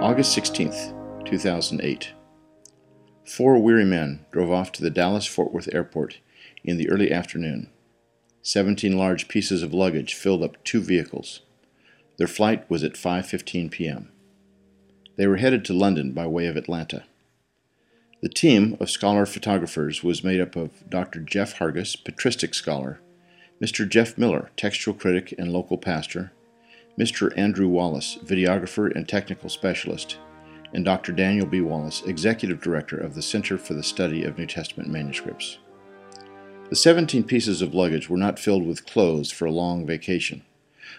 August 16th, 2008. Four weary men drove off to the Dallas Fort Worth airport in the early afternoon. Seventeen large pieces of luggage filled up two vehicles. Their flight was at 5:15 p.m. They were headed to London by way of Atlanta. The team of scholar photographers was made up of Dr. Jeff Hargis, patristic scholar, Mr. Jeff Miller, textual critic and local pastor, Mr. Andrew Wallace, videographer and technical specialist, and Dr. Daniel B. Wallace, executive director of the Center for the Study of New Testament Manuscripts. The 17 pieces of luggage were not filled with clothes for a long vacation.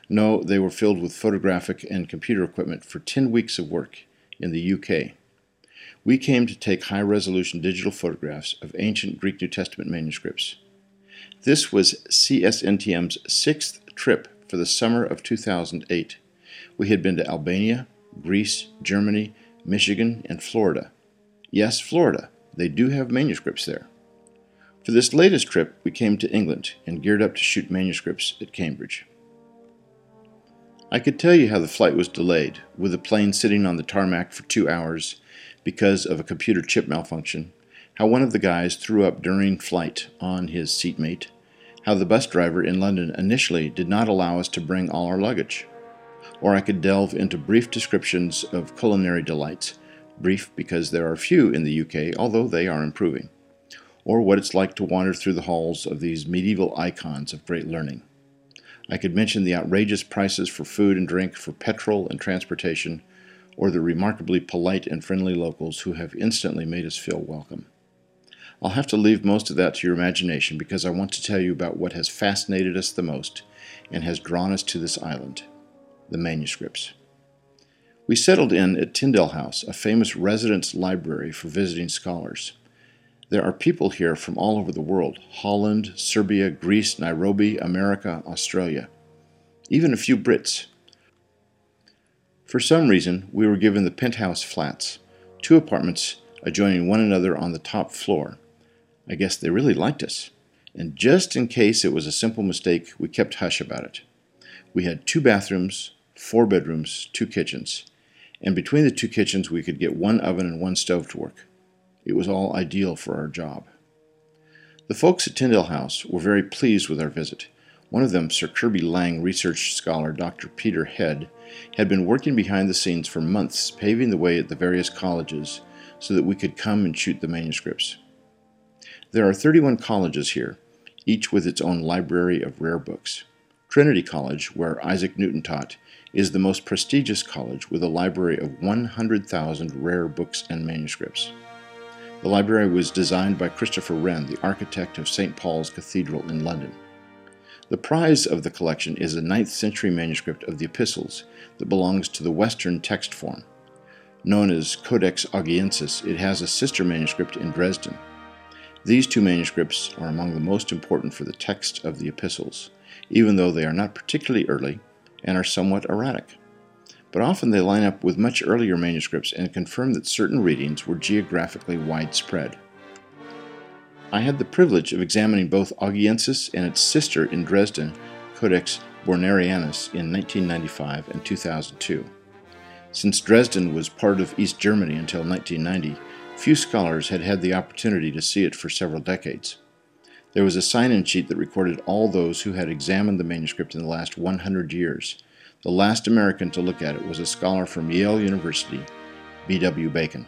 No, they were filled with photographic and computer equipment for 10 weeks of work in the UK. We came to take high resolution digital photographs of ancient Greek New Testament manuscripts. This was CSNTM's sixth trip for the summer of 2008. We had been to Albania, Greece, Germany, Michigan, and Florida. Yes, Florida. They do have manuscripts there. For this latest trip, we came to England and geared up to shoot manuscripts at Cambridge. I could tell you how the flight was delayed, with the plane sitting on the tarmac for two hours because of a computer chip malfunction, how one of the guys threw up during flight on his seatmate, how the bus driver in London initially did not allow us to bring all our luggage. Or I could delve into brief descriptions of culinary delights, brief because there are few in the UK, although they are improving, or what it's like to wander through the halls of these medieval icons of great learning. I could mention the outrageous prices for food and drink, for petrol and transportation, or the remarkably polite and friendly locals who have instantly made us feel welcome. I'll have to leave most of that to your imagination because I want to tell you about what has fascinated us the most and has drawn us to this island the manuscripts. We settled in at Tyndale House, a famous residence library for visiting scholars. There are people here from all over the world Holland, Serbia, Greece, Nairobi, America, Australia, even a few Brits. For some reason, we were given the penthouse flats, two apartments adjoining one another on the top floor. I guess they really liked us. And just in case it was a simple mistake, we kept hush about it. We had two bathrooms, four bedrooms, two kitchens. And between the two kitchens, we could get one oven and one stove to work. It was all ideal for our job. The folks at Tyndale House were very pleased with our visit. One of them, Sir Kirby Laing research scholar Dr. Peter Head, had been working behind the scenes for months, paving the way at the various colleges so that we could come and shoot the manuscripts. There are 31 colleges here, each with its own library of rare books. Trinity College, where Isaac Newton taught, is the most prestigious college with a library of 100,000 rare books and manuscripts. The library was designed by Christopher Wren, the architect of St. Paul's Cathedral in London. The prize of the collection is a 9th century manuscript of the Epistles that belongs to the Western text form. Known as Codex Augiensis, it has a sister manuscript in Dresden. These two manuscripts are among the most important for the text of the epistles, even though they are not particularly early and are somewhat erratic. But often they line up with much earlier manuscripts and confirm that certain readings were geographically widespread. I had the privilege of examining both Augiensis and its sister in Dresden, Codex Boernerianus, in 1995 and 2002. Since Dresden was part of East Germany until 1990, Few scholars had had the opportunity to see it for several decades. There was a sign in sheet that recorded all those who had examined the manuscript in the last 100 years. The last American to look at it was a scholar from Yale University, B.W. Bacon.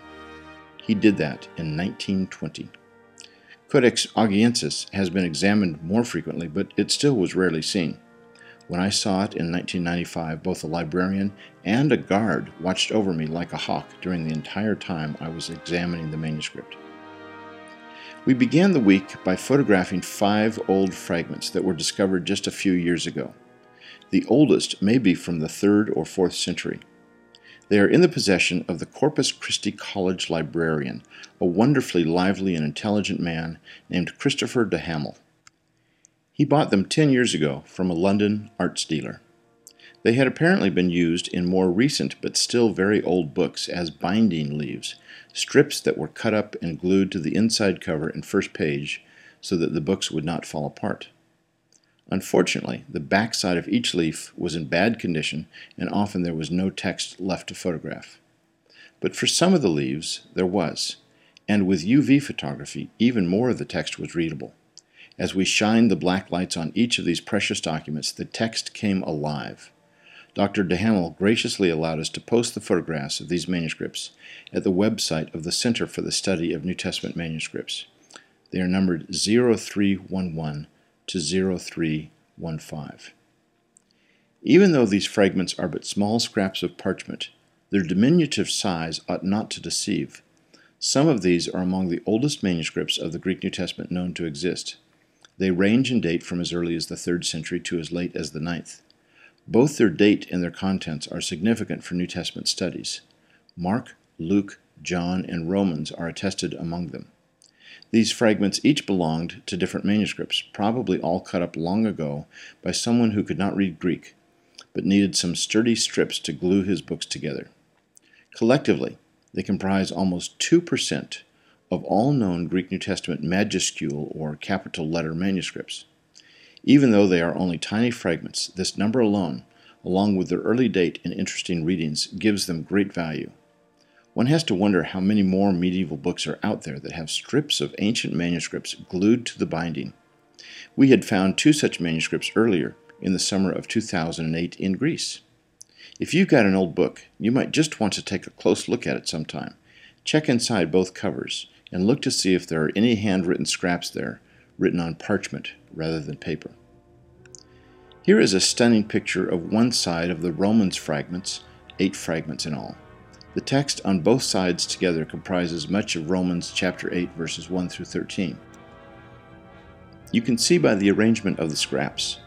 He did that in 1920. Codex Augiensis has been examined more frequently, but it still was rarely seen. When I saw it in 1995, both a librarian and a guard watched over me like a hawk during the entire time I was examining the manuscript. We began the week by photographing five old fragments that were discovered just a few years ago. The oldest may be from the 3rd or 4th century. They are in the possession of the Corpus Christi College librarian, a wonderfully lively and intelligent man named Christopher de Hamel. He bought them 10 years ago from a London arts dealer. They had apparently been used in more recent but still very old books as binding leaves, strips that were cut up and glued to the inside cover and first page so that the books would not fall apart. Unfortunately, the back side of each leaf was in bad condition and often there was no text left to photograph. But for some of the leaves, there was, and with UV photography, even more of the text was readable. As we shined the black lights on each of these precious documents, the text came alive. Dr. de Hamel graciously allowed us to post the photographs of these manuscripts at the website of the Center for the Study of New Testament Manuscripts. They are numbered 0311 to 0315. Even though these fragments are but small scraps of parchment, their diminutive size ought not to deceive. Some of these are among the oldest manuscripts of the Greek New Testament known to exist. They range in date from as early as the 3rd century to as late as the 9th. Both their date and their contents are significant for New Testament studies. Mark, Luke, John, and Romans are attested among them. These fragments each belonged to different manuscripts, probably all cut up long ago by someone who could not read Greek, but needed some sturdy strips to glue his books together. Collectively, they comprise almost 2% of all known Greek New Testament majuscule or capital letter manuscripts. Even though they are only tiny fragments, this number alone, along with their early date and interesting readings, gives them great value. One has to wonder how many more medieval books are out there that have strips of ancient manuscripts glued to the binding. We had found two such manuscripts earlier in the summer of 2008 in Greece. If you've got an old book, you might just want to take a close look at it sometime. Check inside both covers and look to see if there are any handwritten scraps there, written on parchment rather than paper. Here is a stunning picture of one side of the Romans fragments, eight fragments in all. The text on both sides together comprises much of Romans chapter 8 verses 1 through 13. You can see by the arrangement of the scraps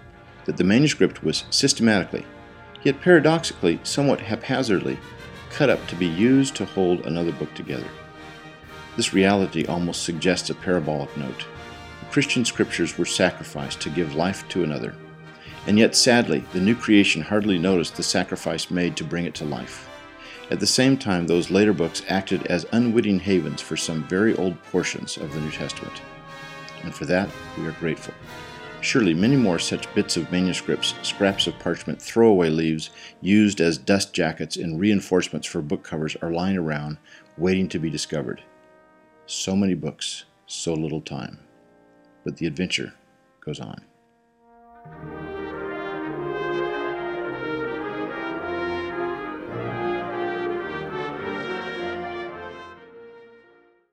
that the manuscript was systematically, yet paradoxically somewhat haphazardly, cut up to be used to hold another book together. This reality almost suggests a parabolic note. The Christian scriptures were sacrificed to give life to another. And yet, sadly, the new creation hardly noticed the sacrifice made to bring it to life. At the same time, those later books acted as unwitting havens for some very old portions of the New Testament. And for that, we are grateful. Surely many more such bits of manuscripts, scraps of parchment, throwaway leaves used as dust jackets and reinforcements for book covers are lying around, waiting to be discovered. So many books, so little time. But the adventure goes on.